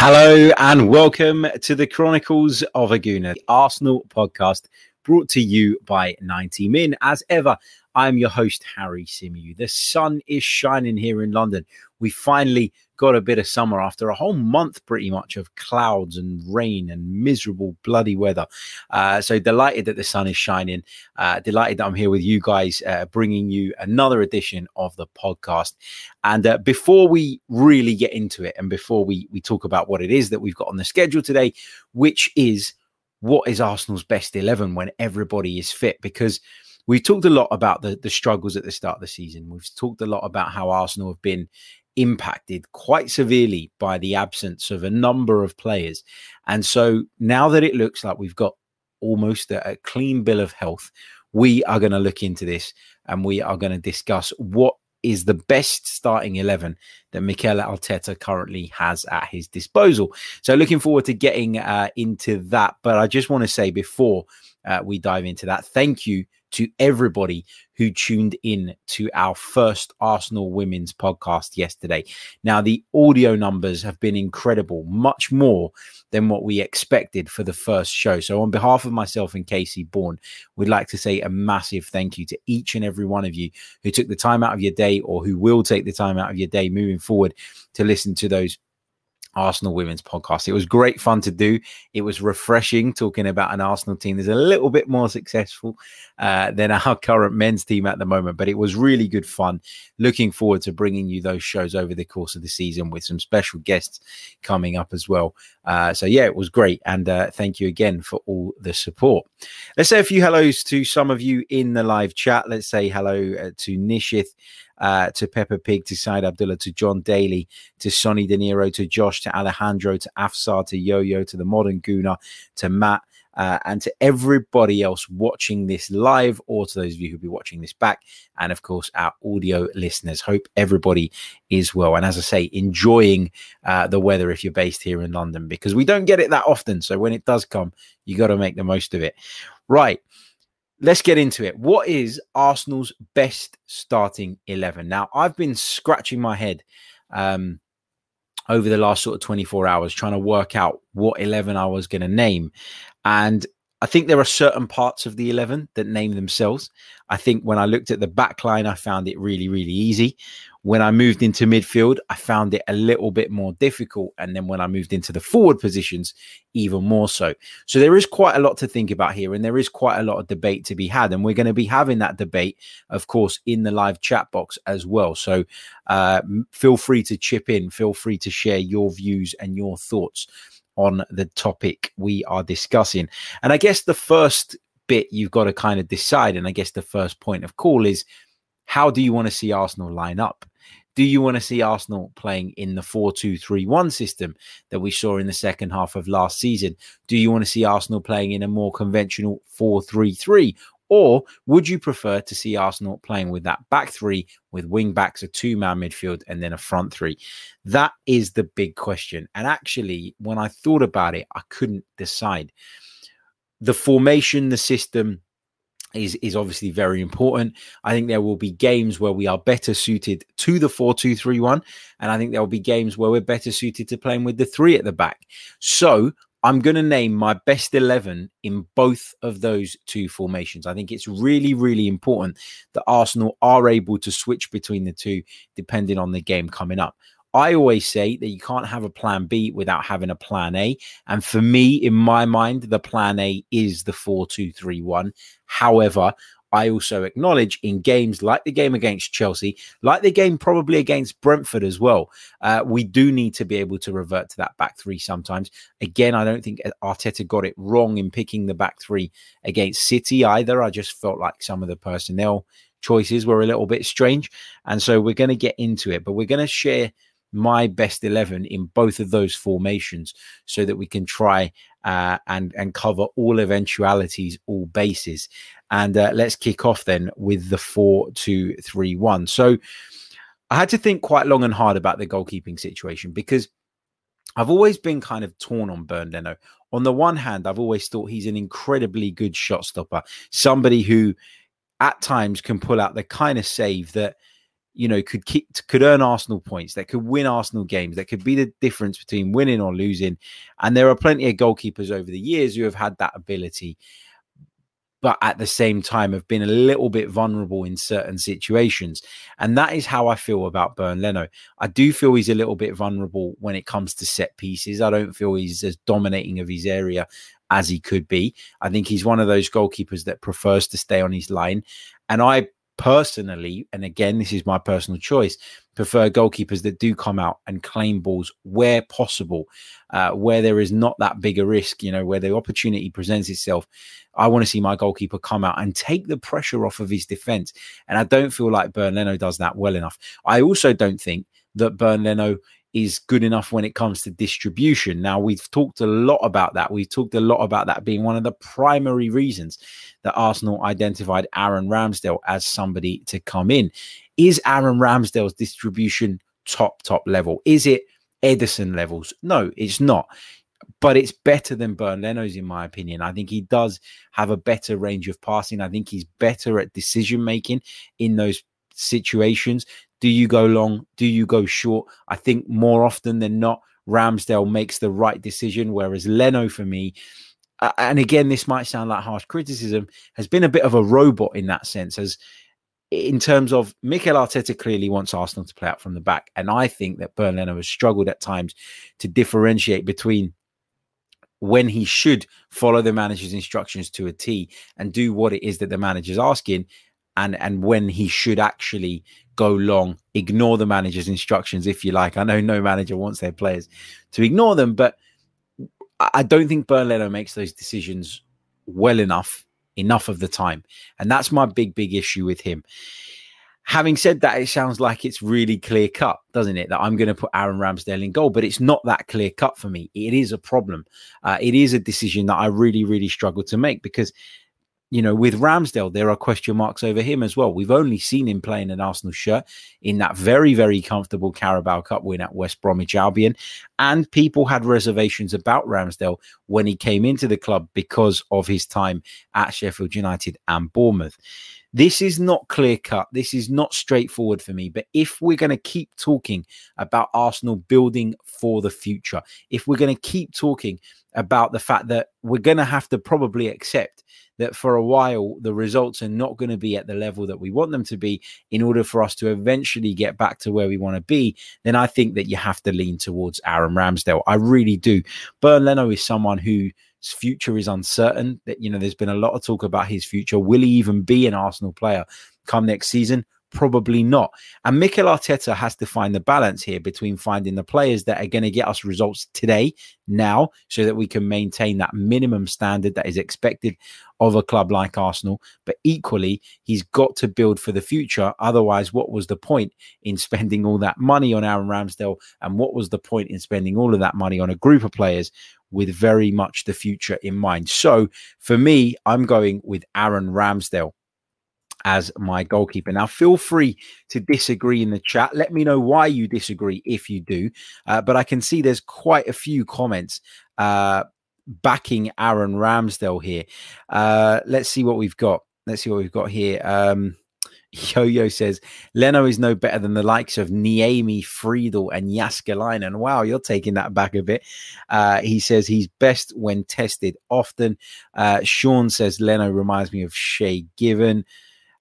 Hello and welcome to the Chronicles of a Gooner, the Arsenal podcast brought to you by 90 Min. As ever, I'm your host, Harry Symeou. The sun is shining here in London. We finally got a bit of summer after a whole month, pretty much, of clouds and rain and miserable, bloody weather. Uh, so delighted that the sun is shining. Uh, delighted that I'm here with you guys, uh, bringing you another edition of the podcast. And uh, before we really get into it, and before we we talk about what it is that we've got on the schedule today, which is what is Arsenal's best eleven when everybody is fit, because We've talked a lot about the, the struggles at the start of the season. We've talked a lot about how Arsenal have been impacted quite severely by the absence of a number of players. And so now that it looks like we've got almost a, a clean bill of health, we are going to look into this and we are going to discuss what is the best starting 11 that Mikel Arteta currently has at his disposal. So, looking forward to getting uh, into that. But I just want to say before uh, we dive into that, thank you to everybody who tuned in to our first Arsenal women's podcast yesterday. Now, the audio numbers have been incredible, much more than what we expected for the first show. So, on behalf of myself and Casey Bourne, we'd like to say a massive thank you to each and every one of you who took the time out of your day or who will take the time out of your day moving forward to listen to those Arsenal Women's Podcast. It was great fun to do. It was refreshing talking about an Arsenal team that's a little bit more successful uh, than our current men's team at the moment, but it was really good fun. Looking forward to bringing you those shows over the course of the season with some special guests coming up as well. Uh, so, yeah, it was great. And uh, thank you again for all the support. Let's say a few hellos to some of you in the live chat. Let's say hello uh, to Nishith uh, to Peppa Pig, to Said Abdullah, to John Daly, to Sonny De Niro, to Josh, to Alejandro, to Afsar, to Yo Yo, to the Modern Gooner, to Matt, uh, and to everybody else watching this live, or to those of you who'll be watching this back, and of course, our audio listeners. Hope everybody is well. And as I say, enjoying uh, the weather if you're based here in London, because we don't get it that often. So when it does come, you got to make the most of it. Right let's get into it. What is Arsenal's best starting 11? Now, I've been scratching my head um, over the last sort of 24 hours trying to work out what 11 I was going to name. And I think there are certain parts of the 11 that name themselves. I think when I looked at the back line, I found it really, really easy. When I moved into midfield, I found it a little bit more difficult. And then when I moved into the forward positions, even more so. So there is quite a lot to think about here. And there is quite a lot of debate to be had. And we're going to be having that debate, of course, in the live chat box as well. So uh, feel free to chip in, feel free to share your views and your thoughts on the topic we are discussing. And I guess the first bit you've got to kind of decide, and I guess the first point of call is how do you want to see Arsenal line up? Do you want to see Arsenal playing in the 4 2 3 1 system that we saw in the second half of last season? Do you want to see Arsenal playing in a more conventional 4 3 3? Or would you prefer to see Arsenal playing with that back three with wing backs, a two man midfield, and then a front three? That is the big question. And actually, when I thought about it, I couldn't decide. The formation, the system, is is obviously very important. I think there will be games where we are better suited to the 4-2-3-1 and I think there will be games where we're better suited to playing with the 3 at the back. So, I'm going to name my best 11 in both of those two formations. I think it's really, really important that Arsenal are able to switch between the two depending on the game coming up. I always say that you can't have a plan B without having a plan A. And for me, in my mind, the plan A is the 4 2 3 1. However, I also acknowledge in games like the game against Chelsea, like the game probably against Brentford as well, uh, we do need to be able to revert to that back three sometimes. Again, I don't think Arteta got it wrong in picking the back three against City either. I just felt like some of the personnel choices were a little bit strange. And so we're going to get into it, but we're going to share my best 11 in both of those formations so that we can try uh, and and cover all eventualities, all bases. And uh, let's kick off then with the four two three one. So I had to think quite long and hard about the goalkeeping situation because I've always been kind of torn on Bernd Leno. On the one hand, I've always thought he's an incredibly good shot stopper, somebody who at times can pull out the kind of save that you know could keep could earn Arsenal points, that could win Arsenal games, that could be the difference between winning or losing. And there are plenty of goalkeepers over the years who have had that ability but at the same time have been a little bit vulnerable in certain situations. And that is how I feel about Bernd Leno. I do feel he's a little bit vulnerable when it comes to set pieces. I don't feel he's as dominating of his area as he could be. I think he's one of those goalkeepers that prefers to stay on his line. And I personally, and again, this is my personal choice, prefer goalkeepers that do come out and claim balls where possible, uh, where there is not that big a risk, you know, where the opportunity presents itself. I want to see my goalkeeper come out and take the pressure off of his defense. And I don't feel like Bernd Leno does that well enough. I also don't think that Bernd Leno is good enough when it comes to distribution. Now, we've talked a lot about that. We've talked a lot about that being one of the primary reasons that Arsenal identified Aaron Ramsdale as somebody to come in. Is Aaron Ramsdale's distribution top, top level? Is it Ederson levels? No, it's not. But it's better than Bernd Leno's, in my opinion. I think he does have a better range of passing. I think he's better at decision making in those situations. Do you go long? Do you go short? I think more often than not, Ramsdale makes the right decision, whereas Leno, for me, and again, this might sound like harsh criticism, has been a bit of a robot in that sense. As in terms of Mikel Arteta clearly wants Arsenal to play out from the back, and I think that Bernd Leno has struggled at times to differentiate between when he should follow the manager's instructions to a T and do what it is that the manager's asking, and and when he should actually go long, ignore the manager's instructions, if you like. I know no manager wants their players to ignore them, but I don't think Bernd Leno makes those decisions well enough, enough of the time. And that's my big, big issue with him. Having said that, it sounds like it's really clear cut, doesn't it? That I'm going to put Aaron Ramsdale in goal, but it's not that clear cut for me. It is a problem. Uh, it is a decision that I really, really struggle to make because you know, with Ramsdale, there are question marks over him as well. We've only seen him playing an Arsenal shirt in that very, very comfortable Carabao Cup win at West Bromwich Albion. And people had reservations about Ramsdale when he came into the club because of his time at Sheffield United and Bournemouth. This is not clear cut. This is not straightforward for me. But if we're going to keep talking about Arsenal building for the future, if we're going to keep talking about the fact that we're going to have to probably accept that for a while the results are not going to be at the level that we want them to be in order for us to eventually get back to where we want to be, then I think that you have to lean towards Aaron Ramsdale. I really do. Bernd Leno is someone whose future is uncertain. That you know, there's been a lot of talk about his future. Will he even be an Arsenal player come next season? Probably not. And Mikel Arteta has to find the balance here between finding the players that are going to get us results today, now, so that we can maintain that minimum standard that is expected of a club like Arsenal. But equally, he's got to build for the future. Otherwise, what was the point in spending all that money on Aaron Ramsdale? And what was the point in spending all of that money on a group of players with very much the future in mind? So for me, I'm going with Aaron Ramsdale as my goalkeeper. Now, feel free to disagree in the chat. Let me know why you disagree if you do. Uh, but I can see there's quite a few comments uh, backing Aaron Ramsdale here. Uh, let's see what we've got. Let's see what we've got here. Um, Yo Yo says Leno is no better than the likes of Niemi, Friedel, and Jääskeläinen. Wow, you're taking that back a bit. Uh, he says he's best when tested often. Uh, Sean says Leno reminds me of Shay Given.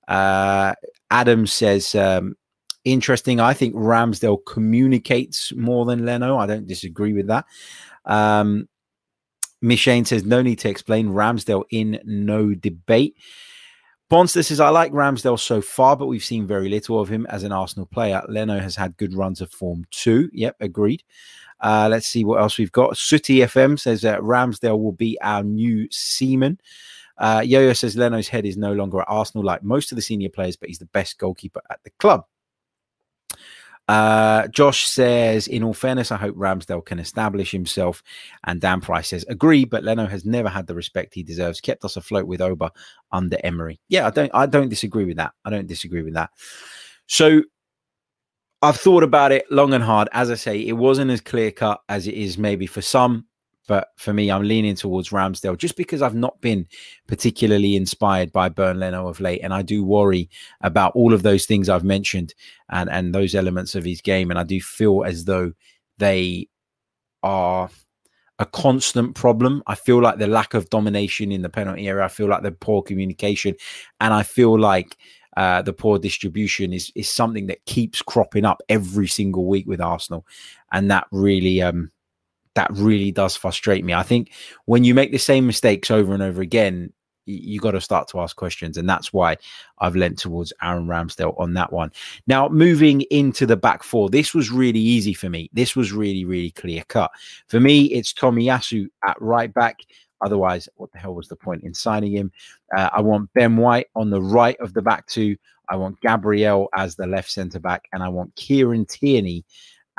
Uh, Adam says um, interesting. I think Ramsdale communicates more than Leno. I don't disagree with that. Um, Mishane says, no need to explain. Ramsdale in no debate. Bonster says, I like Ramsdale so far, but we've seen very little of him as an Arsenal player. Leno has had good runs of form too. Yep, agreed. Uh, let's see what else we've got. Sooty FM says that Ramsdale will be our new Seaman. Uh, Yo-Yo says Leno's head is no longer at Arsenal like most of the senior players, but he's the best goalkeeper at the club. Uh, Josh says, in all fairness, I hope Ramsdale can establish himself. And Dan Price says, agree, but Leno has never had the respect he deserves. Kept us afloat with Oba under Emery. Yeah, I don't, I don't disagree with that. I don't disagree with that. So I've thought about it long and hard. As I say, it wasn't as clear cut as it is maybe for some. But for me, I'm leaning towards Ramsdale just because I've not been particularly inspired by Bernd Leno of late. And I do worry about all of those things I've mentioned and, and those elements of his game. And I do feel as though they are a constant problem. I feel like the lack of domination in the penalty area. I feel like the poor communication. And I feel like uh, the poor distribution is is something that keeps cropping up every single week with Arsenal, and that really um, that really does frustrate me. I think when you make the same mistakes over and over again, you got to start to ask questions. And that's why I've lent towards Aaron Ramsdale on that one. Now, moving into the back four, this was really easy for me. This was really, really clear cut. For me, it's Tomiyasu at right back. Otherwise, what the hell was the point in signing him? Uh, I want Ben White on the right of the back two. I want Gabriel as the left centre back, and I want Kieran Tierney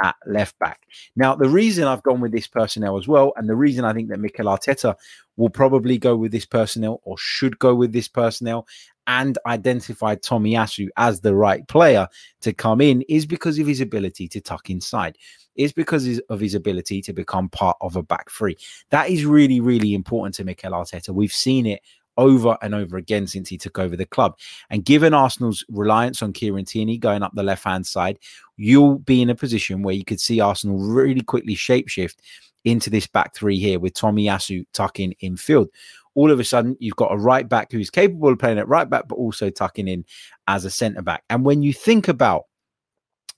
at left back. Now, the reason I've gone with this personnel as well, and the reason I think that Mikel Arteta will probably go with this personnel or should go with this personnel and identified Tomiyasu as the right player to come in is because of his ability to tuck inside. Is because of his ability to become part of a back three. That is really, really important to Mikel Arteta. We've seen it over and over again since he took over the club. And given Arsenal's reliance on Kieran Tierney going up the left hand side, you'll be in a position where you could see Arsenal really quickly shapeshift into this back three here with Tomiyasu tucking in field. All of a sudden, you've got a right back who's capable of playing at right back, but also tucking in as a centre back. And when you think about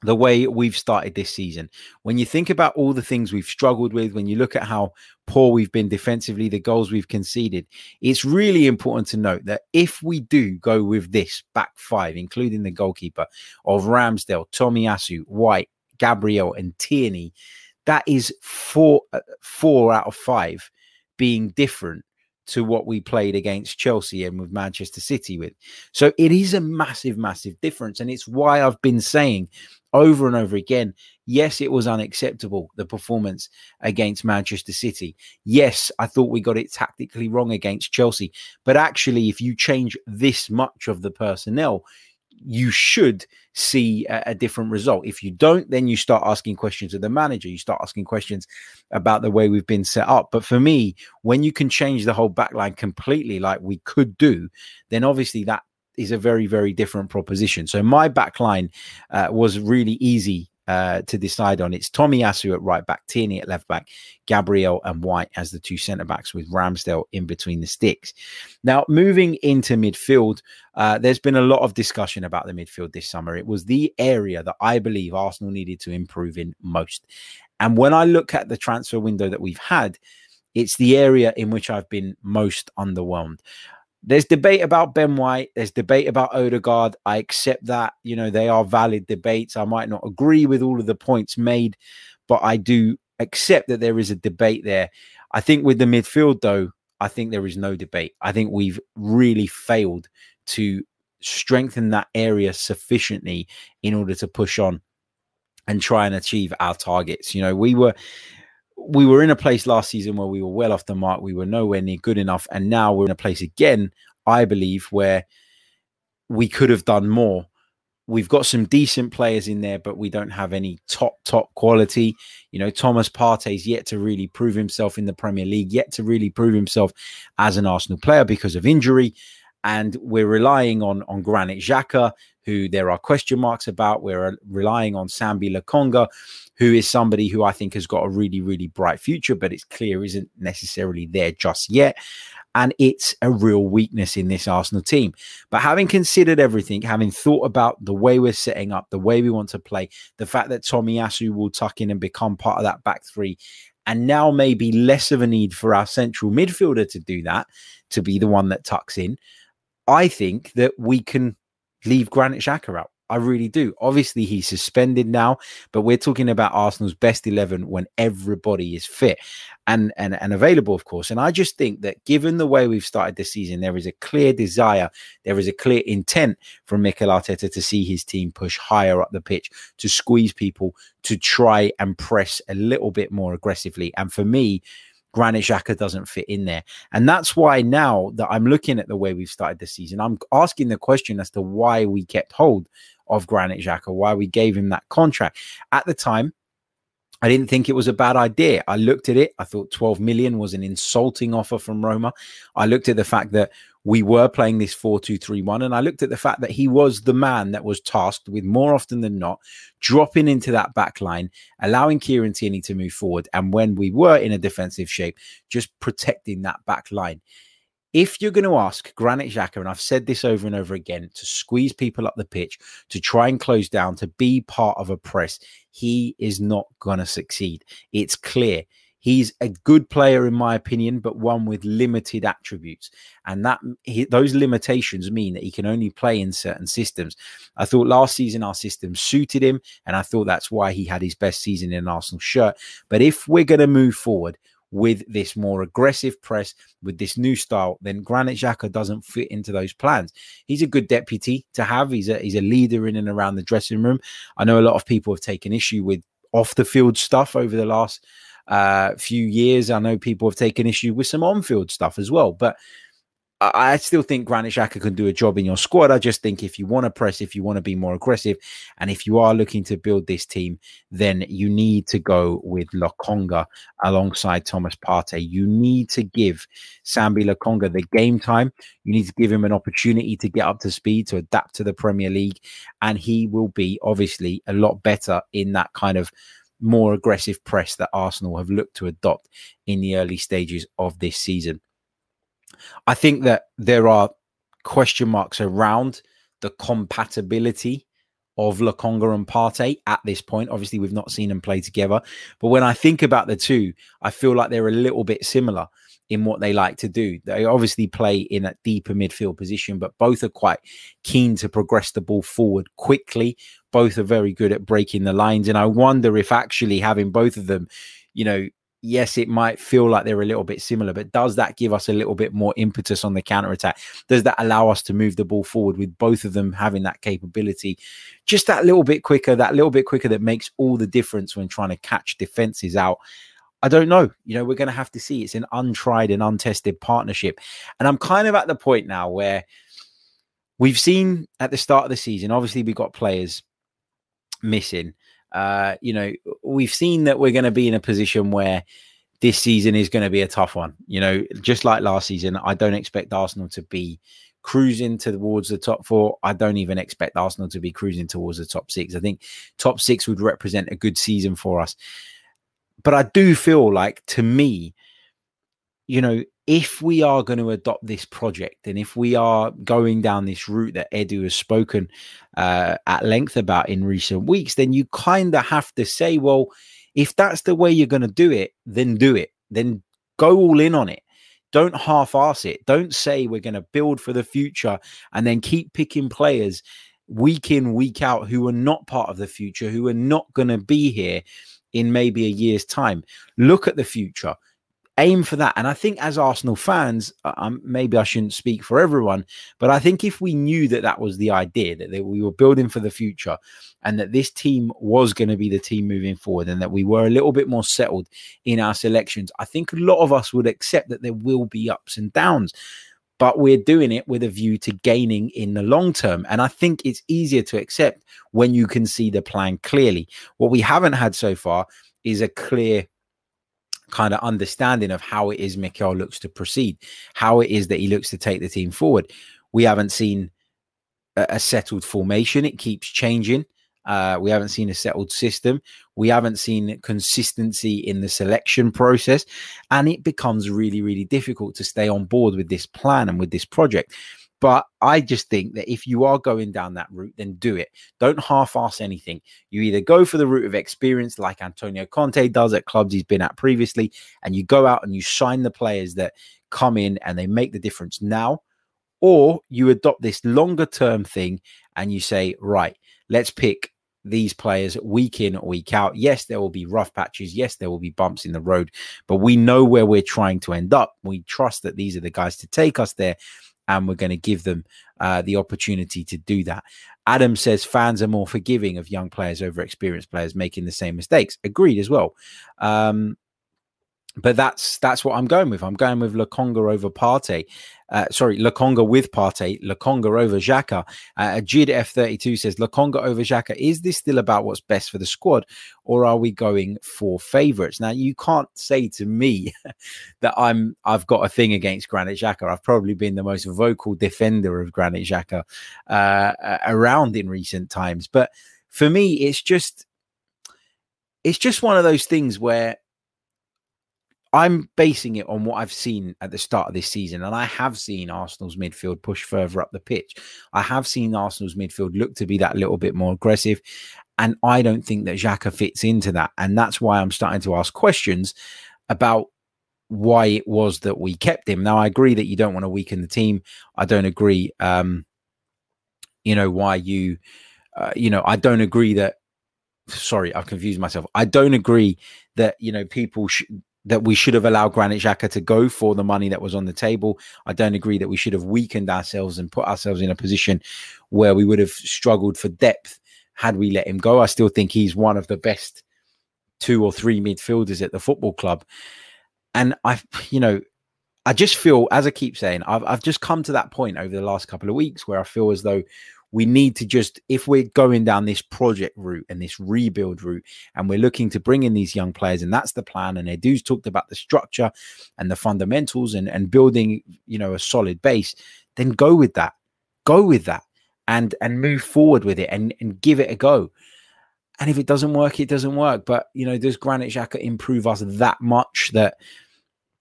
the way we've started this season. When you think about all the things we've struggled with, when you look at how poor we've been defensively, the goals we've conceded, it's really important to note that if we do go with this back five, including the goalkeeper of Ramsdale, Tomiyasu, White, Gabriel, and Tierney, that is four uh, four out of five being different to what we played against Chelsea and with Manchester City with. So it is a massive, massive difference. And it's why I've been saying over and over again yes, it was unacceptable, the performance against Manchester City. Yes, I thought we got it tactically wrong against Chelsea. But actually, if you change this much of the personnel, you should see a, a, different result. If you don't, then you start asking questions of the manager. You start asking questions about the way we've been set up. But for me, when you can change the whole backline completely, like we could do, then obviously that is a very, very different proposition. So my backline uh, was really easy uh, to decide on. It's Tomiyasu at right back, Tierney at left back, Gabriel and White as the two centre backs with Ramsdale in between the sticks. Now, moving into midfield, uh, there's been a lot of discussion about the midfield this summer. It was the area that I believe Arsenal needed to improve in most. And when I look at the transfer window that we've had, it's the area in which I've been most underwhelmed there's debate about Ben White. There's debate about Odegaard. I accept that. You know, they are valid debates. I might not agree with all of the points made, but I do accept that there is a debate there. I think with the midfield, though, I think there is no debate. I think we've really failed to strengthen that area sufficiently in order to push on and try and achieve our targets. You know, we were we were in a place last season where we were well off the mark. We were nowhere near good enough. And now we're in a place again, I believe, where we could have done more. We've got some decent players in there, but we don't have any top, top quality. You know, Thomas Partey's yet to really prove himself in the Premier League, yet to really prove himself as an Arsenal player because of injury. And we're relying on, on Granit Xhaka, who there are question marks about. We're uh, relying on Sambi Lokonga, who is somebody who I think has got a really, really bright future, but it's clear isn't necessarily there just yet. And it's a real weakness in this Arsenal team. But having considered everything, having thought about the way we're setting up, the way we want to play, the fact that Tomiyasu will tuck in and become part of that back three, and now maybe less of a need for our central midfielder to do that, to be the one that tucks in, I think that we can leave Granit Xhaka out. I really do. Obviously, he's suspended now, but we're talking about Arsenal's best 11 when everybody is fit and, and, and available, of course. And I just think that given the way we've started the season, there is a clear desire, there is a clear intent from Mikel Arteta to see his team push higher up the pitch, to squeeze people, to try and press a little bit more aggressively. And for me, Granit Xhaka doesn't fit in there. And that's why now that I'm looking at the way we've started the season, I'm asking the question as to why we kept hold of Granit Xhaka, why we gave him that contract. At the time, I didn't think it was a bad idea. I looked at it. I thought 12 million was an insulting offer from Roma. I looked at the fact that we were playing this 4 2 3 1. And I looked at the fact that he was the man that was tasked with more often than not dropping into that back line, allowing Kieran Tierney to move forward. And when we were in a defensive shape, just protecting that back line. If you're going to ask Granit Xhaka, and I've said this over and over again, to squeeze people up the pitch, to try and close down, to be part of a press, he is not going to succeed. It's clear. He's a good player, in my opinion, but one with limited attributes, and that he, those limitations mean that he can only play in certain systems. I thought last season our system suited him, and I thought that's why he had his best season in an Arsenal shirt. But if we're going to move forward, with this more aggressive press, with this new style, then Granit Xhaka doesn't fit into those plans. He's a good deputy to have. He's a he's a leader in and around the dressing room. I know a lot of people have taken issue with off the field stuff over the last uh, few years. I know people have taken issue with some on field stuff as well, but I still think Granit Xhaka can do a job in your squad. I just think if you want to press, if you want to be more aggressive, and if you are looking to build this team, then you need to go with Lokonga alongside Thomas Partey. You need to give Sambi Lokonga the game time. You need to give him an opportunity to get up to speed, to adapt to the Premier League, and he will be obviously a lot better in that kind of more aggressive press that Arsenal have looked to adopt in the early stages of this season. I think that there are question marks around the compatibility of Lokonga and Partey at this point. Obviously, we've not seen them play together, but when I think about the two, I feel like they're a little bit similar in what they like to do. They obviously play in a deeper midfield position, but both are quite keen to progress the ball forward quickly. Both are very good at breaking the lines. And I wonder if actually having both of them, you know, yes, it might feel like they're a little bit similar, but does that give us a little bit more impetus on the counter attack? Does that allow us to move the ball forward with both of them having that capability just that little bit quicker, that little bit quicker that makes all the difference when trying to catch defenses out? I don't know. You know, we're going to have to see. It's an untried and untested partnership. And I'm kind of at the point now where we've seen at the start of the season, obviously, we got players missing. Uh, you know, we've seen that we're going to be in a position where this season is going to be a tough one. You know, just like last season, I don't expect Arsenal to be cruising towards the top four. I don't even expect Arsenal to be cruising towards the top six. I think top six would represent a good season for us but I do feel like to me, you know, if we are going to adopt this project and if we are going down this route that Edu has spoken uh, at length about in recent weeks, then you kind of have to say, well, if that's the way you're going to do it, then do it. Then go all in on it. Don't half ass it. Don't say we're going to build for the future and then keep picking players week in, week out who are not part of the future, who are not going to be here in maybe a year's time. Look at the future. Aim for that. And I think as Arsenal fans, maybe I shouldn't speak for everyone, but I think if we knew that that was the idea, that they, we were building for the future and that this team was going to be the team moving forward and that we were a little bit more settled in our selections, I think a lot of us would accept that there will be ups and downs but we're doing it with a view to gaining in the long term. And I think it's easier to accept when you can see the plan clearly. What we haven't had so far is a clear kind of understanding of how it is Mikel looks to proceed, how it is that he looks to take the team forward. We haven't seen a, a settled formation, it keeps changing. Uh, we haven't seen a settled system. We haven't seen consistency in the selection process. And it becomes really, really difficult to stay on board with this plan and with this project. But I just think that if you are going down that route, then do it. Don't half ass anything. You either go for the route of experience, like Antonio Conte does at clubs he's been at previously, and you go out and you sign the players that come in and they make the difference now, or you adopt this longer term thing and you say, right, let's pick these players week in, week out. Yes, there will be rough patches. Yes, there will be bumps in the road, but we know where we're trying to end up. We trust that these are the guys to take us there, and we're going to give them uh, the opportunity to do that. Adam says fans are more forgiving of young players over experienced players making the same mistakes. Agreed as well. Um, but that's that's what I'm going with. I'm going with Lokonga over Partey. Uh, sorry, Lokonga with Partey, Lokonga over Xhaka. Uh, Jid F32 says Lokonga over Xhaka. Is this still about what's best for the squad, or are we going for favourites? Now, you can't say to me that I'm I've got a thing against Granit Xhaka. I've probably been the most vocal defender of Granit Xhaka uh, around in recent times. But for me, it's just it's just one of those things where I'm basing it on what I've seen at the start of this season, and I have seen Arsenal's midfield push further up the pitch. I have seen Arsenal's midfield look to be that little bit more aggressive, and I don't think that Xhaka fits into that, and that's why I'm starting to ask questions about why it was that we kept him. Now, I agree that you don't want to weaken the team. I don't agree, um, you know, why you, uh, you know, I don't agree that. Sorry, I've confused myself. I don't agree that you know people should that we should have allowed Granit Xhaka to go for the money that was on the table. I don't agree that we should have weakened ourselves and put ourselves in a position where we would have struggled for depth had we let him go. I still think he's one of the best two or three midfielders at the football club. And I, you know, I just feel, as I keep saying, I've, I've just come to that point over the last couple of weeks where I feel as though we need to just if we're going down this project route and this rebuild route and we're looking to bring in these young players and that's the plan and Edu's talked about the structure and the fundamentals and and building you know a solid base then go with that. Go with that and and move forward with it and and give it a go. And if it doesn't work it doesn't work. But you know does Granit Xhaka improve us that much that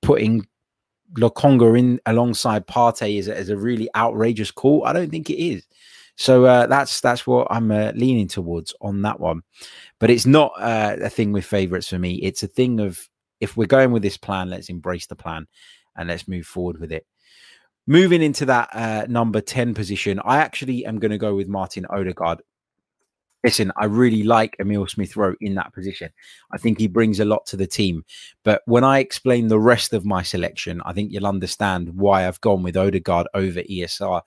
putting Lokonga in alongside Partey is, is a really outrageous call? I don't think it is so uh, that's that's what I'm uh, leaning towards on that one. But it's not uh, a thing with favorites for me. It's a thing of if we're going with this plan, let's embrace the plan and let's move forward with it. Moving into that uh, number 10 position, I actually am going to go with Martin Odegaard listen, I really like Emil Smith Rowe in that position. I think he brings a lot to the team. But when I explain the rest of my selection, I think you'll understand why I've gone with Odegaard over ESR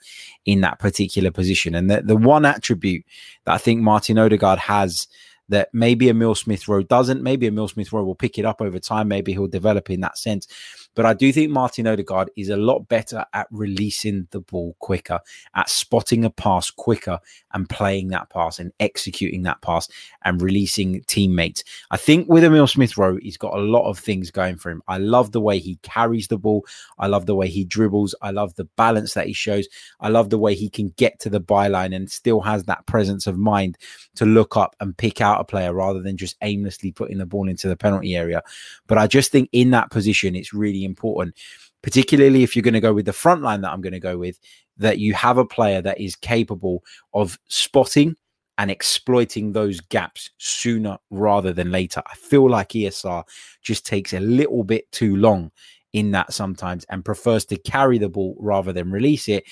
in that particular position. And the, the one attribute that I think Martin Odegaard has that maybe Emil Smith Rowe doesn't, maybe Emil Smith Rowe will pick it up over time, maybe he'll develop in that sense. But I do think Martin Odegaard is a lot better at releasing the ball quicker, at spotting a pass quicker and playing that pass and executing that pass and releasing teammates. I think with Emil Smith Rowe, he's got a lot of things going for him. I love the way he carries the ball. I love the way he dribbles. I love the balance that he shows. I love the way he can get to the byline and still has that presence of mind to look up and pick out a player rather than just aimlessly putting the ball into the penalty area. But I just think in that position, it's really important, particularly if you're going to go with the front line that I'm going to go with, that you have a player that is capable of spotting and exploiting those gaps sooner rather than later. I feel like ESR just takes a little bit too long in that sometimes and prefers to carry the ball rather than release it,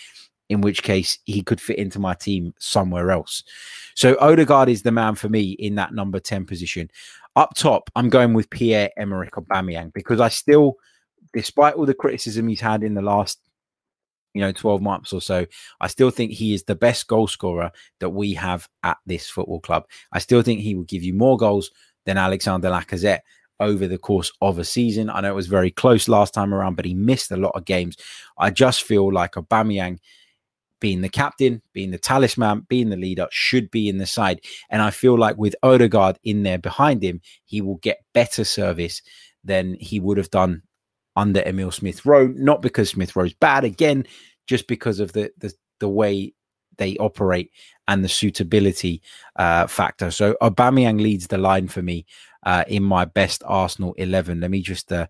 in which case he could fit into my team somewhere else. So Odegaard is the man for me in that number 10 position. Up top, I'm going with Pierre Emerick Aubameyang because I still despite all the criticism he's had in the last you know 12 months or so i still think he is the best goal scorer that we have at this football club. I still think he will give you more goals than alexander lacazette over the course of a season. I know it was very close last time around but he missed a lot of games. I just feel like Aubameyang being the captain, being the talisman, being the leader, should be in the side. And I feel like with Odegaard in there behind him, he will get better service than he would have done under Emil Smith Rowe, not because Smith Rowe's bad, again, just because of the the, the way they operate and the suitability uh, factor. So Aubameyang leads the line for me uh, in my best Arsenal 11. Let me just uh,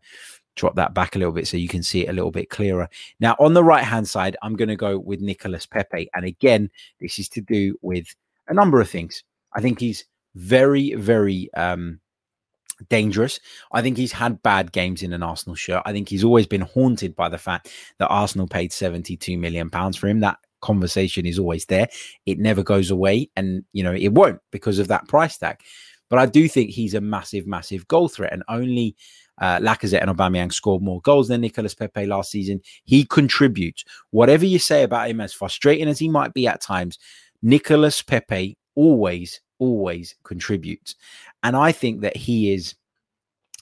drop that back a little bit so you can see it a little bit clearer. Now, on the right hand side, I'm going to go with Nicolas Pepe. And again, this is to do with a number of things. I think he's very, very um, dangerous. I think he's had bad games in an Arsenal shirt. I think he's always been haunted by the fact that Arsenal paid 72 million pounds for him. That conversation is always there. It never goes away, and you know it won't because of that price tag. But I do think he's a massive, massive goal threat, and only uh, Lacazette and Aubameyang scored more goals than Nicolas Pepe last season. He contributes. Whatever you say about him, as frustrating as he might be at times, Nicolas Pepe always, always contributes, and I think that he is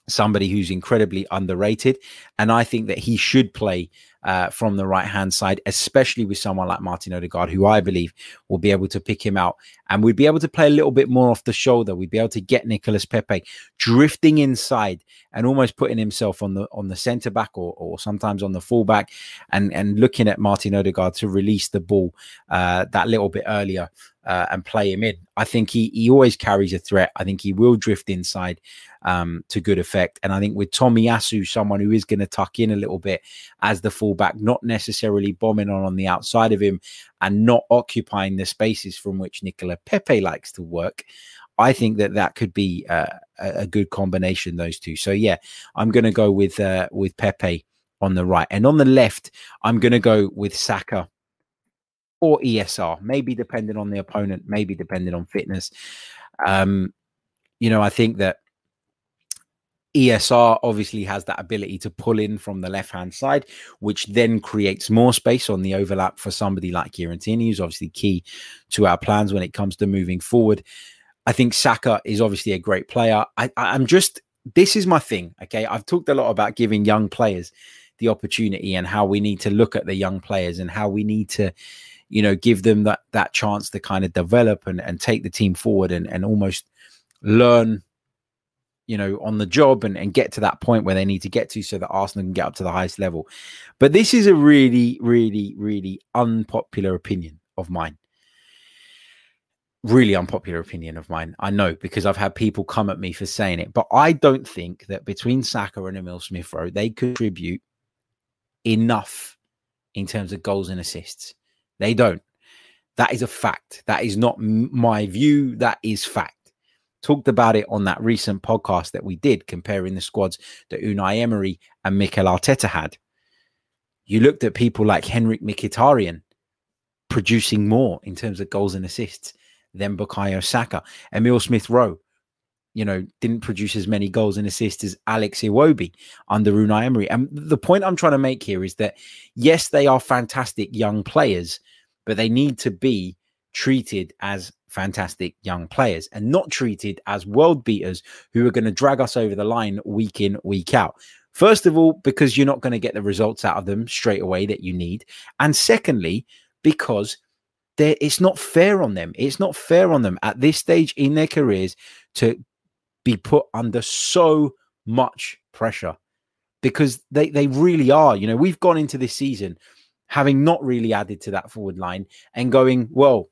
somebody who's incredibly underrated. And I think that he should play uh, from the right hand side, especially with someone like Martin Odegaard, who I believe will be able to pick him out. And we'd be able to play a little bit more off the shoulder. We'd be able to get Nicolas Pepe drifting inside and almost putting himself on the on the centre back or, or sometimes on the fullback and, and looking at Martin Odegaard to release the ball uh, that little bit earlier uh, and play him in. I think he he always carries a threat. I think he will drift inside um, to good effect. And I think with Tommy Tomiyasu, someone who is going to tuck in a little bit as the fullback, not necessarily bombing on on the outside of him and not occupying the spaces from which Nicola Pepe likes to work. I think that that could be uh, a good combination. Those two. So yeah, I'm going to go with uh, with Pepe on the right, and on the left, I'm going to go with Saka or ESR, maybe depending on the opponent, maybe depending on fitness. Um, you know, I think that ESR obviously has that ability to pull in from the left hand side, which then creates more space on the overlap for somebody like Kieran who's obviously key to our plans when it comes to moving forward. I think Saka is obviously a great player. I, I'm just, this is my thing. Okay. I've talked a lot about giving young players the opportunity and how we need to look at the young players and how we need to you know, give them that that chance to kind of develop and, and take the team forward and, and almost learn, you know, on the job and, and get to that point where they need to get to so that Arsenal can get up to the highest level. But this is a really, really, really unpopular opinion of mine. Really unpopular opinion of mine. I know because I've had people come at me for saying it, but I don't think that between Saka and Emil Smith Rowe, they contribute enough in terms of goals and assists. They don't. That is a fact. That is not my view. That is fact. Talked about it on that recent podcast that we did, comparing the squads that Unai Emery and Mikel Arteta had. You looked at people like Henrikh Mkhitaryan producing more in terms of goals and assists than Bukayo Saka. Emil Smith Rowe, you know, didn't produce as many goals and assists as Alex Iwobi under Unai Emery. And the point I'm trying to make here is that yes, they are fantastic young players, but they need to be treated as fantastic young players and not treated as world beaters who are going to drag us over the line week in, week out. First of all, because you're not going to get the results out of them straight away that you need. And secondly, because it's not fair on them. It's not fair on them at this stage in their careers to be put under so much pressure because they, they really are. You know, we've gone into this season having not really added to that forward line and going, well,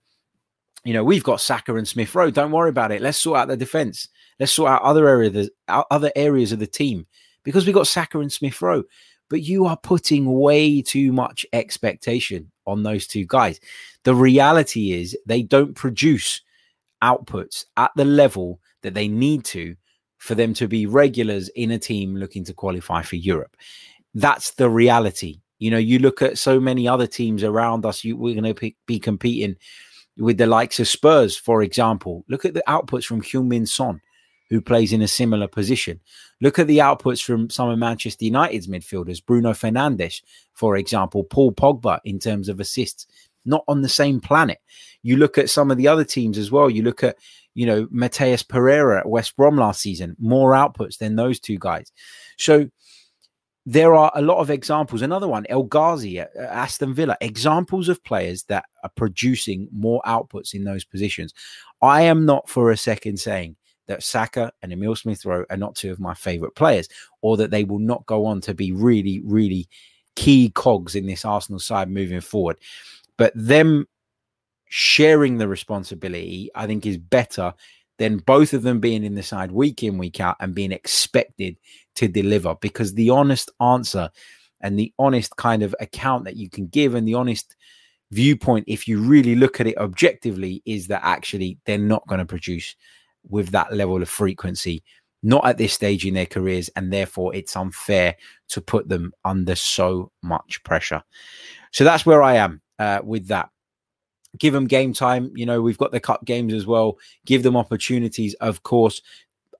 you know, we've got Saka and Smith Rowe. Don't worry about it. Let's sort out the defense. Let's sort out other areas, other areas of the team because we've got Saka and Smith Rowe. But you are putting way too much expectation on those two guys. The reality is they don't produce outputs at the level that they need to for them to be regulars in a team looking to qualify for Europe. That's the reality. You know, you look at so many other teams around us, you, we're going to be competing with the likes of Spurs, for example. Look at the outputs from Heung-min Son, who plays in a similar position. Look at the outputs from some of Manchester United's midfielders, Bruno Fernandes, for example, Paul Pogba in terms of assists, not on the same planet. You look at some of the other teams as well. You look at, you know, Matheus Pereira at West Brom last season, more outputs than those two guys. So there are a lot of examples. Another one, El Ghazi at Aston Villa, examples of players that are producing more outputs in those positions. I am not for a second saying that Saka and Emil Smith Rowe are not two of my favorite players, or that they will not go on to be really, really key cogs in this Arsenal side moving forward. But them sharing the responsibility, I think, is better than both of them being in the side week in, week out and being expected to deliver because the honest answer and the honest kind of account that you can give and the honest viewpoint, if you really look at it objectively, is that actually they're not going to produce with that level of frequency, not at this stage in their careers, and therefore it's unfair to put them under so much pressure. So that's where I am uh, with that. Give them game time. You know, we've got the cup games as well. Give them opportunities, of course.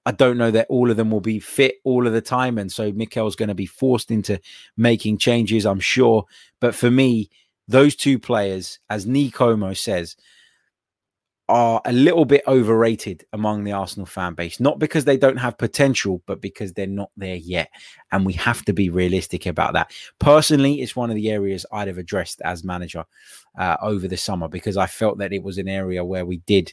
I don't know that all of them will be fit all of the time. And so Mikel's going to be forced into making changes, I'm sure. But for me, those two players, as Nikomo says, are a little bit overrated among the Arsenal fan base, not because they don't have potential, but because they're not there yet. And we have to be realistic about that. Personally, it's one of the areas I'd have addressed as manager uh, over the summer because I felt that it was an area where we did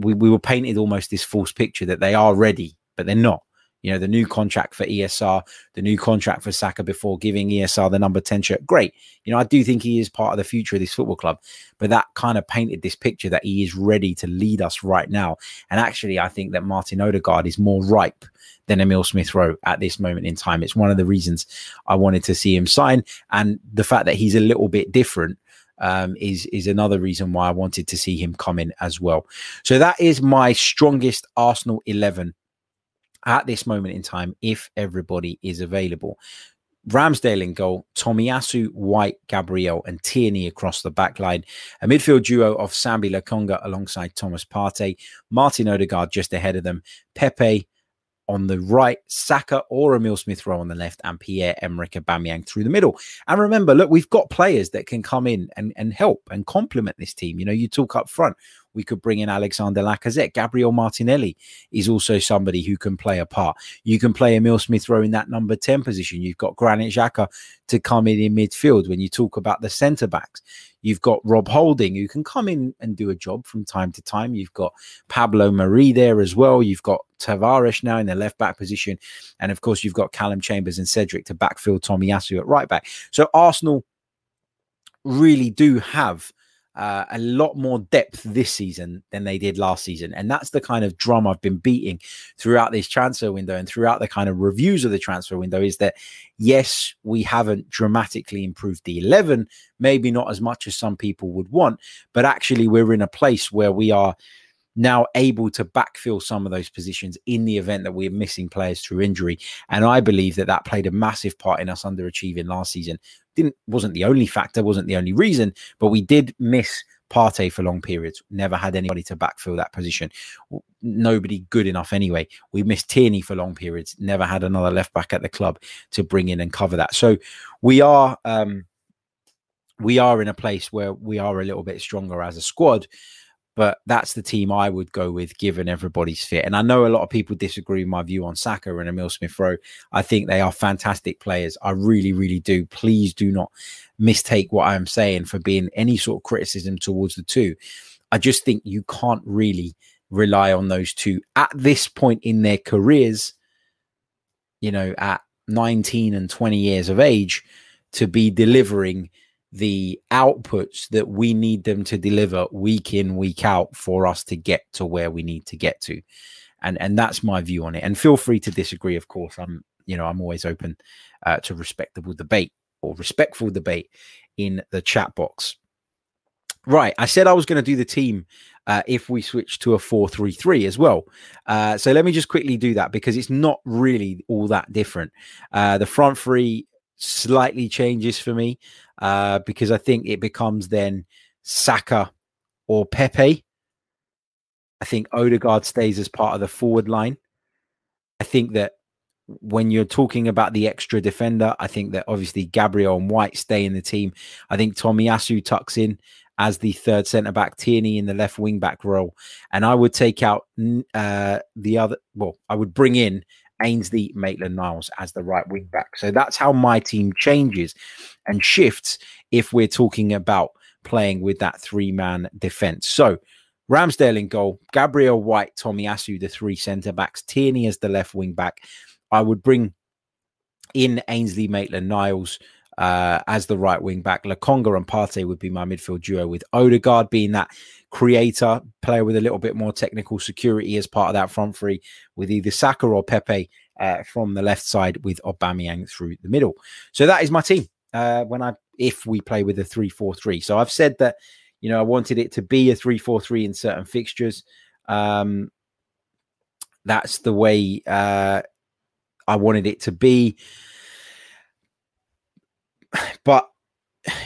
we, we were painted almost this false picture that they are ready, but they're not. You know, the new contract for ESR, the new contract for Saka before giving ESR the number 10 shirt. Great. You know, I do think he is part of the future of this football club, but that kind of painted this picture that he is ready to lead us right now. And actually, I think that Martin Odegaard is more ripe than Emil Smith Rowe at this moment in time. It's one of the reasons I wanted to see him sign. And the fact that he's a little bit different um, is is another reason why I wanted to see him come in as well. So that is my strongest Arsenal eleven at this moment in time, if everybody is available. Ramsdale in goal, Tomiyasu, White, Gabriel, and Tierney across the back line. A midfield duo of Sambi Lokonga alongside Thomas Partey, Martin Odegaard just ahead of them, Pepe, on the right, Saka or Emil Smith Rowe on the left, and Pierre Emerick Aubameyang through the middle. And remember, look, we've got players that can come in and, and help and complement this team. You know, you talk up front, we could bring in Alexander Lacazette. Gabriel Martinelli is also somebody who can play a part. You can play Emil Smith Rowe in that number 10 position. You've got Granit Xhaka to come in in midfield when you talk about the centre backs. You've got Rob Holding, who can come in and do a job from time to time. You've got Pablo Mari there as well. You've got Tavares now in the left back position. And of course, you've got Callum Chambers and Cedric to backfill Tomiyasu at right back. So Arsenal really do have uh, a lot more depth this season than they did last season. And that's the kind of drum I've been beating throughout this transfer window and throughout the kind of reviews of the transfer window is that, yes, we haven't dramatically improved the 11, maybe not as much as some people would want, but actually we're in a place where we are now able to backfill some of those positions in the event that we're missing players through injury. And I believe that that played a massive part in us underachieving last season. Didn't wasn't the only factor, wasn't the only reason, but we did miss Partey for long periods. Never had anybody to backfill that position. Nobody good enough anyway. We missed Tierney for long periods. Never had another left back at the club to bring in and cover that. So we are um, we are in a place where we are a little bit stronger as a squad but that's the team I would go with given everybody's fit. And I know a lot of people disagree with my view on Saka and Emil Smith Rowe. I think they are fantastic players. I really, really do. Please do not mistake what I'm saying for being any sort of criticism towards the two. I just think you can't really rely on those two at this point in their careers, you know, at 19 and 20 years of age to be delivering the outputs that we need them to deliver week in week out for us to get to where we need to get to. And and that's my view on it. And feel free to disagree of course. I'm you know i'm always open uh, to respectable debate or respectful debate in the chat box. Right i said i was going to do the team uh, if we switch to a 4-3-3 as well. Uh, so let me just quickly do that because it's not really all that different. Uh, the front three slightly changes for me uh, because I think it becomes then Saka or Pepe. I think Odegaard stays as part of the forward line. I think that when you're talking about the extra defender, I think that obviously Gabriel and White stay in the team. I think Tommy Tomiyasu tucks in as the third centre back, Tierney in the left wing back role, and I would take out uh, the other. Well, I would bring in Ainsley Maitland Niles as the right wing back. So that's how my team changes and shifts if we're talking about playing with that three man defense. So Ramsdale in goal, Gabriel White, Tomiyasu, the three centre backs, Tierney as the left wing back. I would bring in Ainsley Maitland Niles uh, as the right wing back. Lokonga and Partey would be my midfield duo, with Odegaard being that creator, player with a little bit more technical security as part of that front three, with either Saka or Pepe uh, from the left side, with Aubameyang through the middle. So that is my team. Uh, when I if we play with a three four three, so I've said that you know I wanted it to be a three four three in certain fixtures. Um, that's the way uh, I wanted it to be. But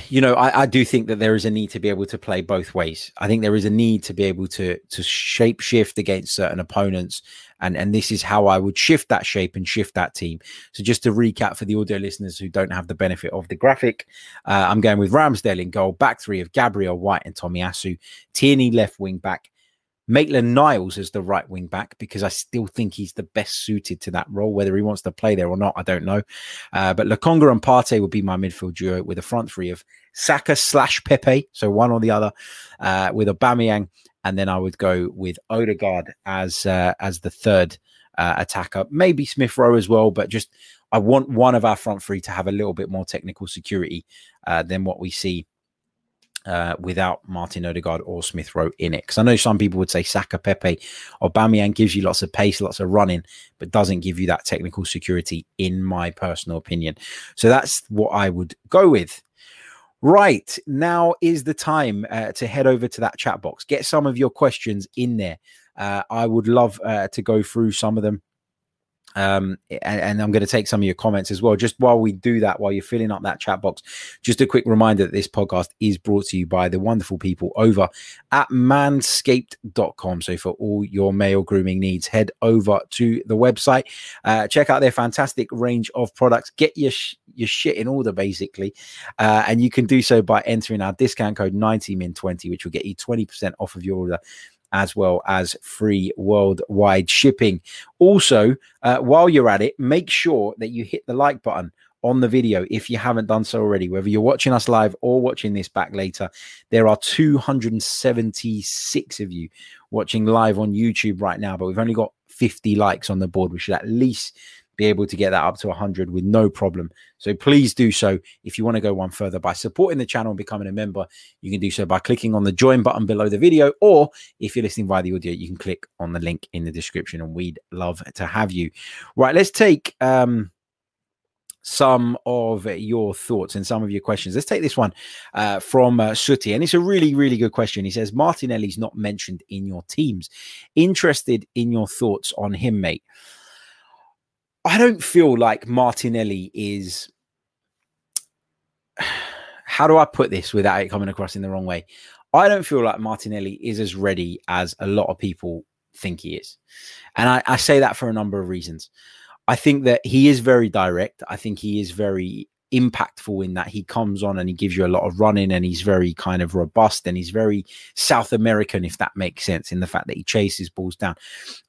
you know, I, I, do think that there is a need to be able to play both ways. I think there is a need to be able to to shape shift against certain opponents, and and this is how I would shift that shape and shift that team. So just to recap for the audio listeners who don't have the benefit of the graphic, uh, I'm going with Ramsdale in goal, back three of Gabriel White and Tomiyasu, Tierney left wing back, Maitland Niles as the right wing back because I still think he's the best suited to that role. Whether he wants to play there or not, I don't know. Uh, but Lokonga and Partey would be my midfield duo with a front three of Saka slash Pepe, so one or the other, uh, with Aubameyang, and then I would go with Odegaard as uh, as the third uh, attacker. Maybe Smith Rowe as well, but just I want one of our front three to have a little bit more technical security uh, than what we see uh, without Martin Odegaard or Smith Rowe in it. Because I know some people would say Saka, Pepe, Aubameyang gives you lots of pace, lots of running, but doesn't give you that technical security, in my personal opinion. So that's what I would go with. Right now is the time uh, to head over to that chat box. Get some of your questions in there. Uh, I would love uh, to go through some of them um, and, and, I'm going to take some of your comments as well. Just while we do that, while you're filling up that chat box, just a quick reminder that this podcast is brought to you by the wonderful people over at manscaped.com. So for all your male grooming needs, head over to the website, uh, check out their fantastic range of products, get your sh- your shit in order basically, uh, and you can do so by entering our discount code 90min20, which will get you 20% off of your order as well as free worldwide shipping. Also, uh, while you're at it, make sure that you hit the like button on the video if you haven't done so already, whether you're watching us live or watching this back later. There are 276 of you watching live on YouTube right now, but we've only got 50 likes on the board. We should at least be able to get that up to 100 with no problem. So please do so. If you want to go one further by supporting the channel and becoming a member, you can do so by clicking on the join button below the video. Or if you're listening via the audio, you can click on the link in the description and we'd love to have you. Right, let's take um, some of your thoughts and some of your questions. Let's take this one uh, from uh, Suti, and it's a really, really good question. He says Martinelli's not mentioned in your teams. Interested in your thoughts on him, mate. I don't feel like Martinelli is. How do I put this without it coming across in the wrong way? I don't feel like Martinelli is as ready as a lot of people think he is. And I, I say that for a number of reasons. I think that he is very direct. I think he is very impactful in that he comes on and he gives you a lot of running and he's very kind of robust and he's very South American, if that makes sense, in the fact that he chases balls down.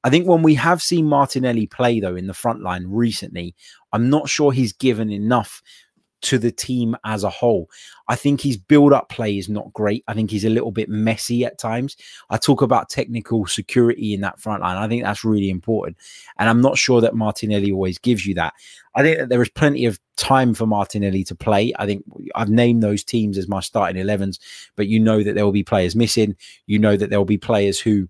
I think when we have seen Martinelli play, though, in the front line recently, I'm not sure he's given enough to the team as a whole. I think his build up play is not great. I think he's a little bit messy at times. I talk about technical security in that front line. I think that's really important. And I'm not sure that Martinelli always gives you that. I think that there is plenty of time for Martinelli to play. I think I've named those teams as my starting 11s, but you know that there will be players missing. You know that there will be players who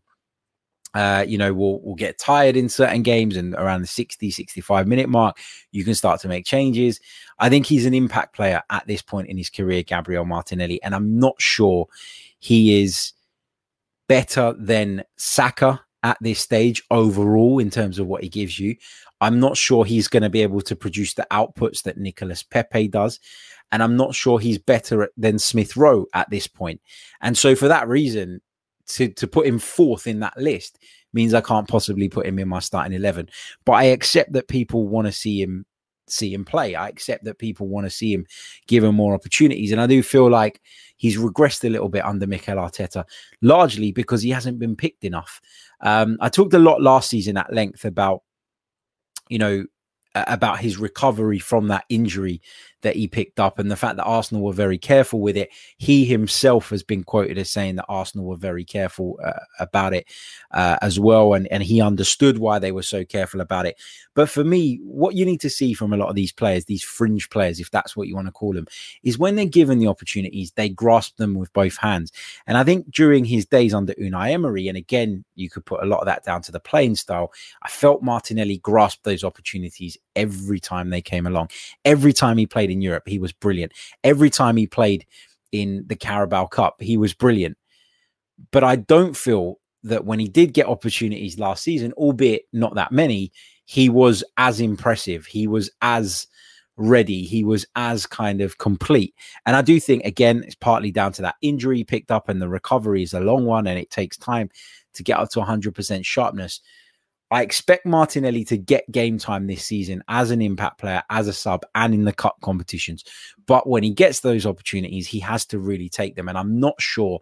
uh, you know, will will get tired in certain games and around the 60, 65 minute mark, you can start to make changes. I think he's an impact player at this point in his career, Gabriel Martinelli, and I'm not sure he is better than Saka at this stage overall in terms of what he gives you. I'm not sure he's going to be able to produce the outputs that Nicolas Pepe does. And I'm not sure he's better than Smith Rowe at this point. And so, for that reason, to to put him fourth in that list means I can't possibly put him in my starting eleven. But I accept that people want to see him see him play. I accept that people want to see him given more opportunities, and I do feel like he's regressed a little bit under Mikel Arteta, largely because he hasn't been picked enough. Um, I talked a lot last season at length about you know about his recovery from that injury that he picked up and the fact that Arsenal were very careful with it. He himself has been quoted as saying that Arsenal were very careful uh, about it uh, as well. And, and he understood why they were so careful about it. But for me, what you need to see from a lot of these players, these fringe players, if that's what you want to call them, is when they're given the opportunities, they grasp them with both hands. And I think during his days under Unai Emery, and again, you could put a lot of that down to the playing style, I felt Martinelli grasped those opportunities every time they came along. Every time he played in Europe, he was brilliant. Every time he played in the Carabao Cup, he was brilliant. But I don't feel that when he did get opportunities last season, albeit not that many, he was as impressive. He was as ready. He was as kind of complete. And I do think, again, it's partly down to that injury picked up, and the recovery is a long one and it takes time to get up to 100% sharpness. I expect Martinelli to get game time this season as an impact player, as a sub, and in the cup competitions. But when he gets those opportunities, he has to really take them. And I'm not sure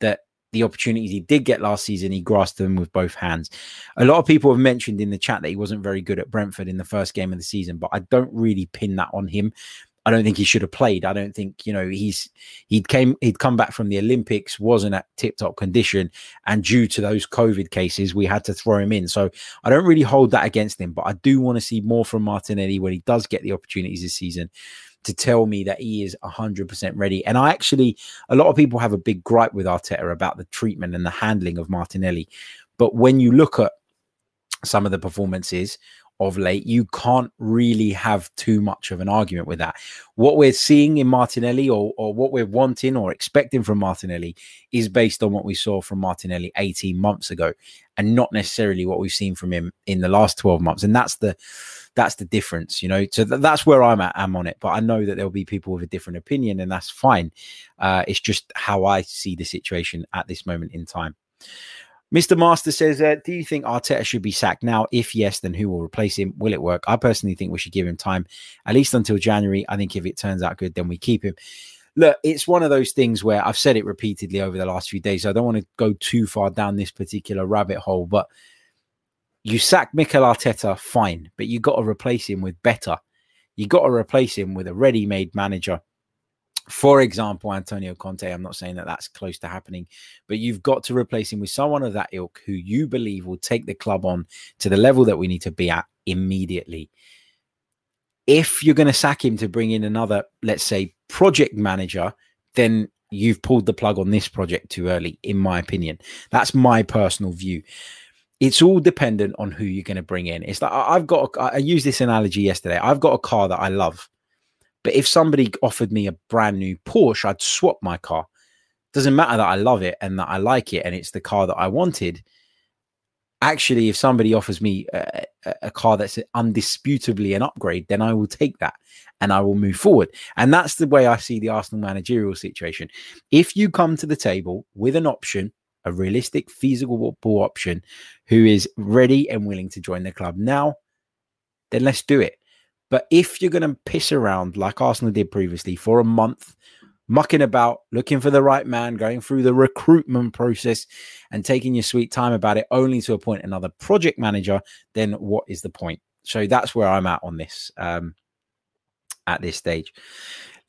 that the opportunities he did get last season, he grasped them with both hands. A lot of people have mentioned in the chat that he wasn't very good at Brentford in the first game of the season, but I don't really pin that on him. I don't think he should have played. I don't think you know he's he'd came he'd come back from the Olympics, wasn't at tip top condition, and due to those COVID cases, we had to throw him in. So I don't really hold that against him, but I do want to see more from Martinelli when he does get the opportunities this season to tell me that he is 100% ready. And I actually, a lot of people have a big gripe with Arteta about the treatment and the handling of Martinelli. But when you look at some of the performances of late, you can't really have too much of an argument with that. What we're seeing in Martinelli or, or what we're wanting or expecting from Martinelli is based on what we saw from Martinelli 18 months ago and not necessarily what we've seen from him in the last 12 months. And that's the that's the difference, you know. So th- that's where I'm at. I'm on it, but I know that there'll be people with a different opinion, and that's fine. Uh, it's just how I see the situation at this moment in time. Mr. Master says, uh, Do you think Arteta should be sacked now? If yes, then who will replace him? Will it work? I personally think we should give him time, at least until January. I think if it turns out good, then we keep him. Look, it's one of those things where I've said it repeatedly over the last few days. So I don't want to go too far down this particular rabbit hole, but you sack Mikel Arteta, fine, but you got to replace him with better. You got to replace him with a ready-made manager. For example, Antonio Conte. I'm not saying that that's close to happening, but you've got to replace him with someone of that ilk who you believe will take the club on to the level that we need to be at immediately. If you're going to sack him to bring in another, let's say, project manager, then you've pulled the plug on this project too early, in my opinion. That's my personal view it's all dependent on who you're going to bring in. It's like I've got, a, I used this analogy yesterday. I've got a car that I love, but if somebody offered me a brand new Porsche, I'd swap my car. Doesn't matter that I love it and that I like it and it's the car that I wanted. Actually, if somebody offers me a, a car that's undisputably an upgrade, then I will take that and I will move forward. And that's the way I see the Arsenal managerial situation. If you come to the table with an option a realistic, feasible option who is ready and willing to join the club now, then let's do it. But if you're going to piss around like Arsenal did previously for a month, mucking about, looking for the right man, going through the recruitment process and taking your sweet time about it, only to appoint another project manager, then what is the point? So that's where I'm at on this um, at this stage.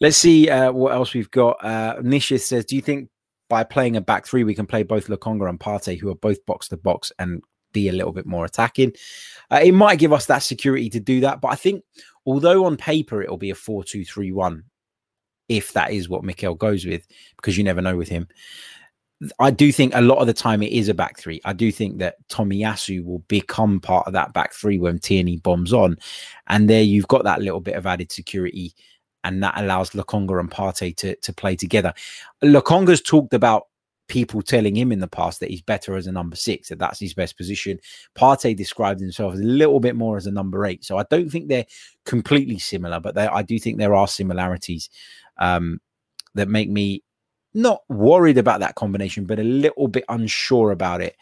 Let's see uh, what else we've got. Uh, Nishith says, Do you think by playing a back three, we can play both Lokonga and Partey, who are both box to box, and be a little bit more attacking. Uh, it might give us that security to do that, but I think although on paper it'll be a 4 2 3 1, if that is what Mikel goes with, because you never know with him. I do think a lot of the time it is a back three. I do think that Tomiyasu will become part of that back three when Tierney bombs on. And there you've got that little bit of added security and that allows Lokonga and Partey to, to play together. Lokonga's talked about people telling him in the past that he's better as a number six, that that's his best position. Partey described himself a little bit more as a number eight. So I don't think they're completely similar, but I do think there are similarities um, that make me not worried about that combination, but a little bit unsure about it.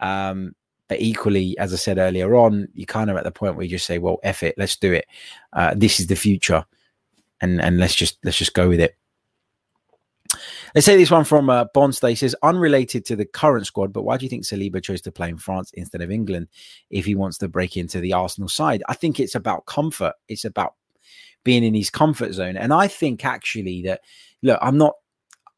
Um, but equally, as I said earlier on, you're kind of at the point where you just say, well, F it, let's do it. Uh, this is the future and and let's just let's just go with it. Let's say this one from uh, Bonstay says, unrelated to the current squad, but why do you think Saliba chose to play in France instead of England if he wants to break into the Arsenal side? I think it's about comfort. It's about being in his comfort zone. And I think actually that, look, I'm not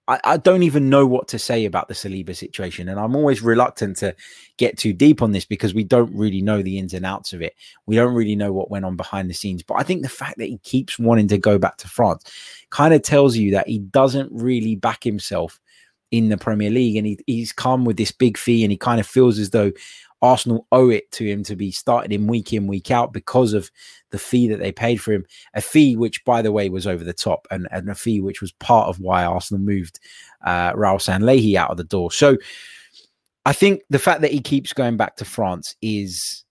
I, I, don't even know what to say about the Saliba situation. And I'm always reluctant to get too deep on this because we don't really know the ins and outs of it. We don't really know what went on behind the scenes. But I think the fact that he keeps wanting to go back to France kind of tells you that he doesn't really back himself in the Premier League. And he, he's come with this big fee and he kind of feels as though Arsenal owe it to him to be starting him week in, week out because of the fee that they paid for him. A fee which, by the way, was over the top and, and a fee which was part of why Arsenal moved uh, Raul Sanllehi out of the door. So I think the fact that he keeps going back to France is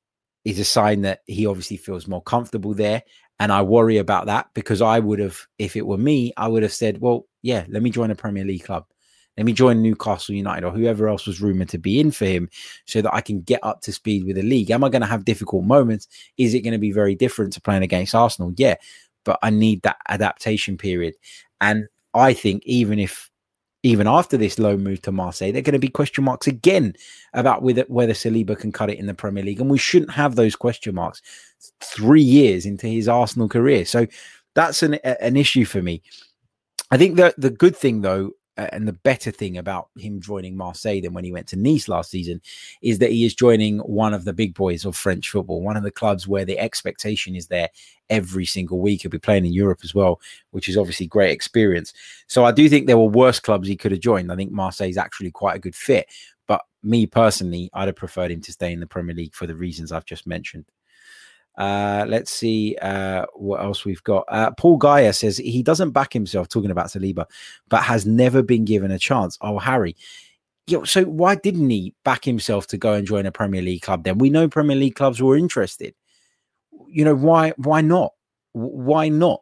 is a sign that he obviously feels more comfortable there And I worry about that because I would have, if it were me, I would have said, well, yeah, let me join a Premier League club. Let me join Newcastle United or whoever else was rumored to be in for him so that I can get up to speed with the league. Am I going to have difficult moments? Is it going to be very different to playing against Arsenal? Yeah, but I need that adaptation period. And I think even if even after this loan move to Marseille, there are going to be question marks again about whether, whether Saliba can cut it in the Premier League. And we shouldn't have those question marks three years into his Arsenal career. So that's an, an issue for me. I think that the good thing, though, and the better thing about him joining Marseille than when he went to Nice last season is that he is joining one of the big boys of French football, one of the clubs where the expectation is there every single week. He'll be playing in Europe as well, which is obviously great experience. So I do think there were worse clubs he could have joined. I think Marseille is actually quite a good fit. But me personally, I'd have preferred him to stay in the Premier League for the reasons I've just mentioned. Uh, let's see uh, what else we've got. Uh, Paul Gaia says he doesn't back himself talking about Saliba, but has never been given a chance. Oh, Harry. Yo, so why didn't he back himself to go and join a Premier League club then? We know Premier League clubs were interested. You know, why why not? Why not?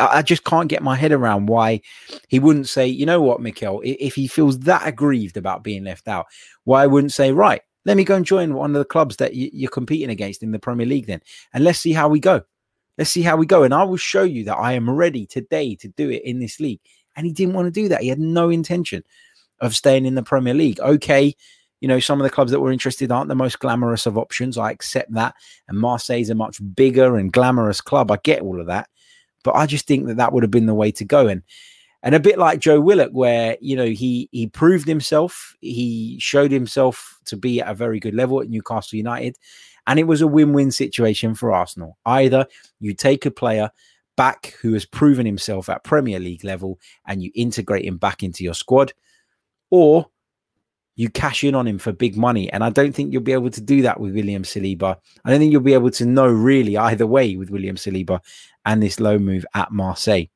I just can't get my head around why he wouldn't say, you know what, Mikel, if he feels that aggrieved about being left out, why wouldn't say, right, let me go and join one of the clubs that you're competing against in the Premier League then, and let's see how we go. Let's see how we go, and I will show you that I am ready today to do it in this league. And he didn't want to do that. He had no intention of staying in the Premier League. Okay, you know, some of the clubs that were interested aren't the most glamorous of options. I accept that. And Marseille is a much bigger and glamorous club. I get all of that. But I just think that that would have been the way to go. And and a bit like Joe Willock, where you know he he proved himself, he showed himself to be at a very good level at Newcastle United, and it was a win-win situation for Arsenal. Either you take a player back who has proven himself at Premier League level and you integrate him back into your squad, or you cash in on him for big money. And I don't think you'll be able to do that with William Saliba. I don't think you'll be able to know really either way with William Saliba and this low move at Marseille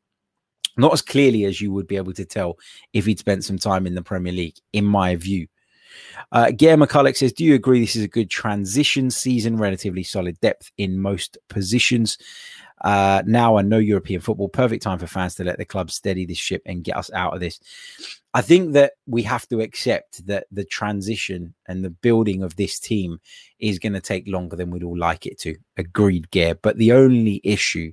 not as clearly as you would be able to tell if he'd spent some time in the Premier League, in my view. Uh, Gare McCulloch says, Do you agree this is a good transition season? Relatively solid depth in most positions. Uh, now I know European football, perfect time for fans to let the club steady this ship and get us out of this. I think that we have to accept that the transition and the building of this team is going to take longer than we'd all like it to. Agreed, Gare. But the only issue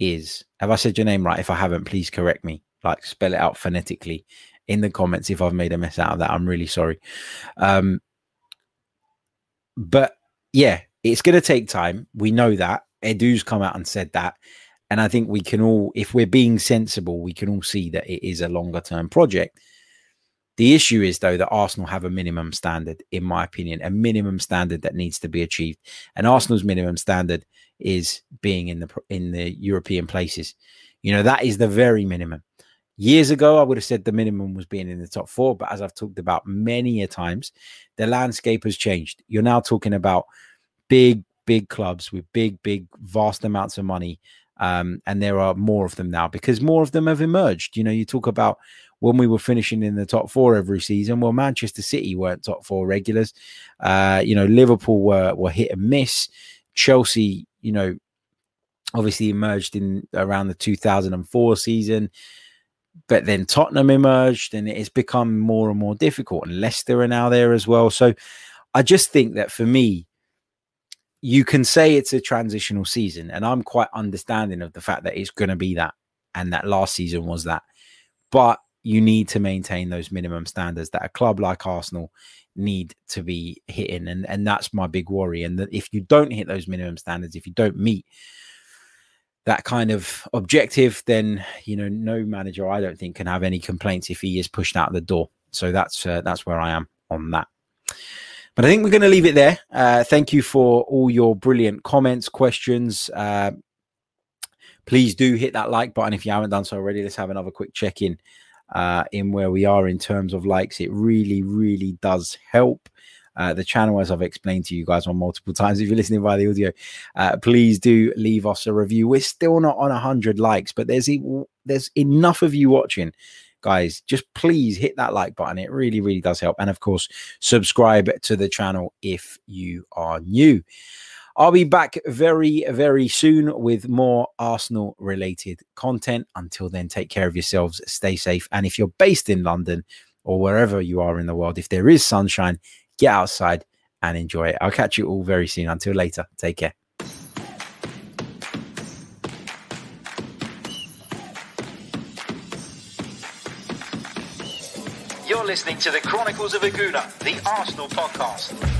is have I said your name right? If I haven't, please correct me. Like spell it out phonetically in the comments if I've made a mess out of that. I'm really sorry. Um, but yeah, it's going to take time. We know that. Edu's come out and said that. And I think we can all, if we're being sensible, we can all see that it is a longer term project. The issue is, though, that Arsenal have a minimum standard, in my opinion, a minimum standard that needs to be achieved. And Arsenal's minimum standard is being in the in the European places. You know, that is the very minimum. Years ago, I would have said the minimum was being in the top four, but as I've talked about many a times, the landscape has changed. You're now talking about big, big clubs with big, big, vast amounts of money. Um, and there are more of them now because more of them have emerged. You know, you talk about when we were finishing in the top four every season. Well, Manchester City weren't top four regulars. Uh, you know, Liverpool were were hit and miss. Chelsea, you know, obviously emerged in around the 2004 season. But then Tottenham emerged and it's become more and more difficult. And Leicester are now there as well. So I just think that for me, you can say it's a transitional season. And I'm quite understanding of the fact that it's going to be that. And that last season was that. But you need to maintain those minimum standards that a club like Arsenal need to be hitting and and that's my big worry and that if you don't hit those minimum standards if you don't meet that kind of objective then you know no manager I don't think can have any complaints if he is pushed out the door so that's uh, that's where I am on that but I think we're going to leave it there. Uh, thank you for all your brilliant comments, questions. Uh, please do hit that like button if you haven't done so already. Let's have another quick check in uh, in where we are in terms of likes. It really, really does help. Uh, the channel, as I've explained to you guys on multiple times. If you're listening via the audio, uh, please do leave us a review. We're still not on 100 likes, but there's there's enough of you watching, guys. Just please hit that like button. It really, really does help. And of course, subscribe to the channel if you are new. I'll be back very, very soon with more Arsenal related content. Until then, take care of yourselves, stay safe. And if you're based in London or wherever you are in the world, if there is sunshine, get outside and enjoy it. I'll catch you all very soon. Until later, take care. You're listening to the Chronicles of a Gooner, the Arsenal podcast.